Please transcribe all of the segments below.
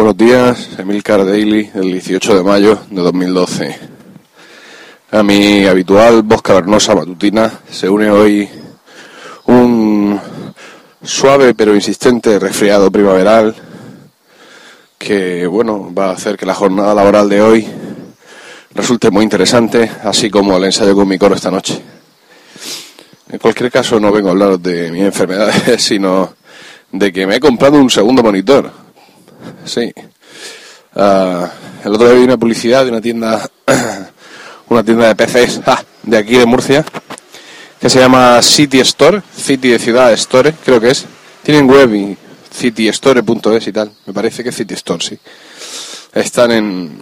Buenos días, Emilcar Daily, el 18 de mayo de 2012. A mi habitual voz cavernosa matutina se une hoy un suave pero insistente resfriado primaveral que, bueno, va a hacer que la jornada laboral de hoy resulte muy interesante, así como el ensayo con mi coro esta noche. En cualquier caso, no vengo a hablaros de mi enfermedad, sino de que me he comprado un segundo monitor. Sí. Ah, el otro día vi una publicidad de una tienda, una tienda de PCs ah, de aquí de Murcia, que se llama City Store, City de Ciudad Store, creo que es. Tienen web y citystore.es y tal. Me parece que City Store, sí. Están en,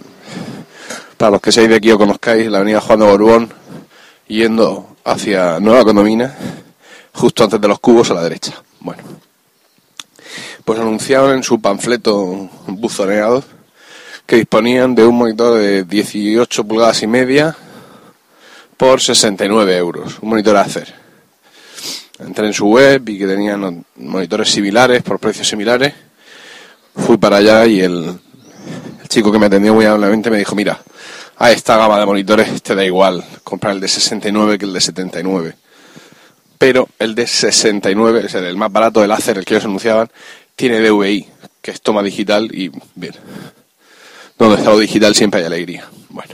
para los que seáis de aquí o conozcáis, la avenida Juan de Borbón, yendo hacia Nueva Condomina, justo antes de los cubos a la derecha. Pues anunciaron en su panfleto buzoneado que disponían de un monitor de 18 pulgadas y media por 69 euros, un monitor Acer. Entré en su web y que tenían monitores similares por precios similares. Fui para allá y el, el chico que me atendió muy amablemente me dijo, mira, a esta gama de monitores te da igual comprar el de 69 que el de 79 pero el de 69, es el más barato del Acer, el que ellos anunciaban, tiene DVI, que es toma digital y bien. Donde está lo digital siempre hay alegría. Bueno,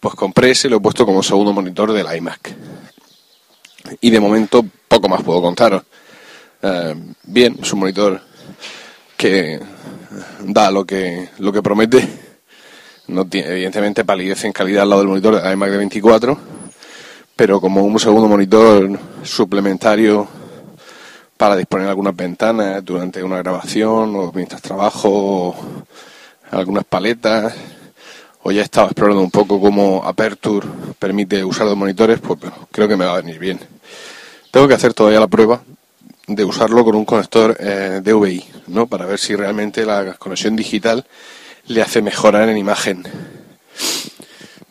pues compré ese lo he puesto como segundo monitor del iMac. Y de momento poco más puedo contaros. Eh, bien, es un monitor que da lo que, lo que promete. No tiene, evidentemente palidez en calidad al lado del monitor del iMac de 24, pero como un segundo monitor suplementario para disponer algunas ventanas durante una grabación o mientras trabajo, algunas paletas, o ya he estado explorando un poco cómo Aperture permite usar dos monitores, pues creo que me va a venir bien. Tengo que hacer todavía la prueba de usarlo con un conector eh, DVI, ¿no? Para ver si realmente la conexión digital le hace mejorar en imagen.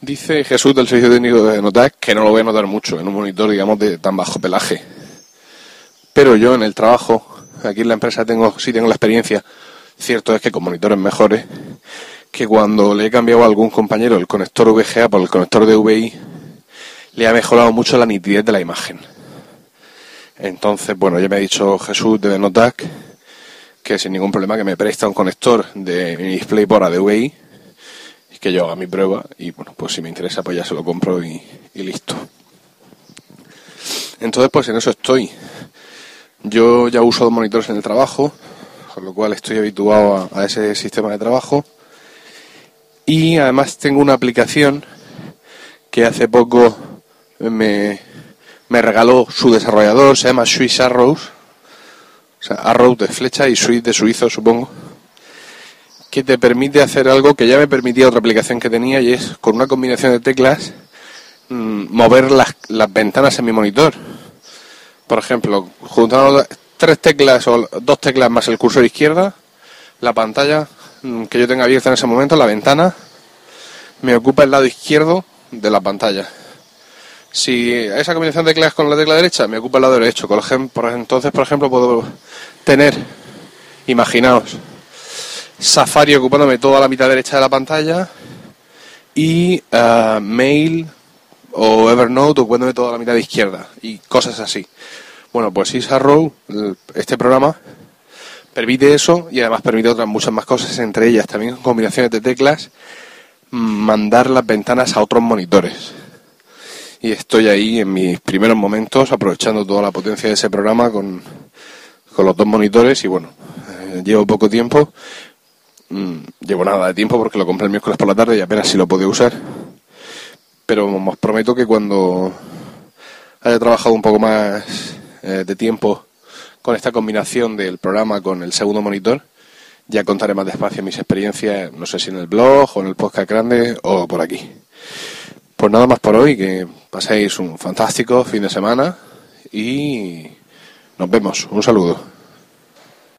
Dice Jesús del servicio técnico de Notac que no lo voy a notar mucho en un monitor, digamos, de tan bajo pelaje pero yo en el trabajo, aquí en la empresa tengo, sí tengo la experiencia, cierto es que con monitores mejores, que cuando le he cambiado a algún compañero el conector VGA por el conector DVI, le ha mejorado mucho la nitidez de la imagen. Entonces, bueno, ya me ha dicho Jesús de Denotac que sin ningún problema que me presta un conector de display por DVI y que yo haga mi prueba y bueno, pues si me interesa pues ya se lo compro y listo. Entonces, pues en eso estoy. Yo ya uso dos monitores en el trabajo, con lo cual estoy habituado a, ese sistema de trabajo. Y además tengo una aplicación que hace poco me, regaló su desarrollador, se llama Swiss Arrows, o sea, Arrow de flecha y Swiss de suizo, supongo, que te permite hacer algo que ya me permitía otra aplicación que tenía y es con una combinación de teclas mm, mover las, las ventanas en mi monitor por ejemplo, juntando tres teclas o dos teclas más el cursor izquierda, la pantalla mm, que yo tenga abierta en ese momento, la ventana, me ocupa el lado izquierdo de la pantalla. Si esa combinación de teclas con la tecla derecha me ocupa el lado derecho, entonces, por ejemplo, puedo tener, imaginaos, Safari ocupándome toda la mitad derecha de la pantalla y eh, Mail o Evernote ocupándome toda la mitad izquierda y cosas así. Bueno, pues Isarrow, este programa, permite eso y además permite otras muchas más cosas, entre ellas también combinaciones de teclas, mandar las ventanas a otros monitores. Y estoy ahí en mis primeros momentos aprovechando toda la potencia de ese programa con, con los dos monitores y bueno, eh, llevo poco tiempo, mm, llevo nada de tiempo porque lo compré el miércoles por la tarde y apenas si lo puedo usar. Pero os prometo que cuando haya trabajado un poco más eh, de tiempo con esta combinación del programa con el segundo monitor. Ya contaré más despacio mis experiencias, no sé si en el blog o en el podcast grande o por aquí. Pues nada más por hoy, que paséis un fantástico fin de semana y nos vemos. Un saludo.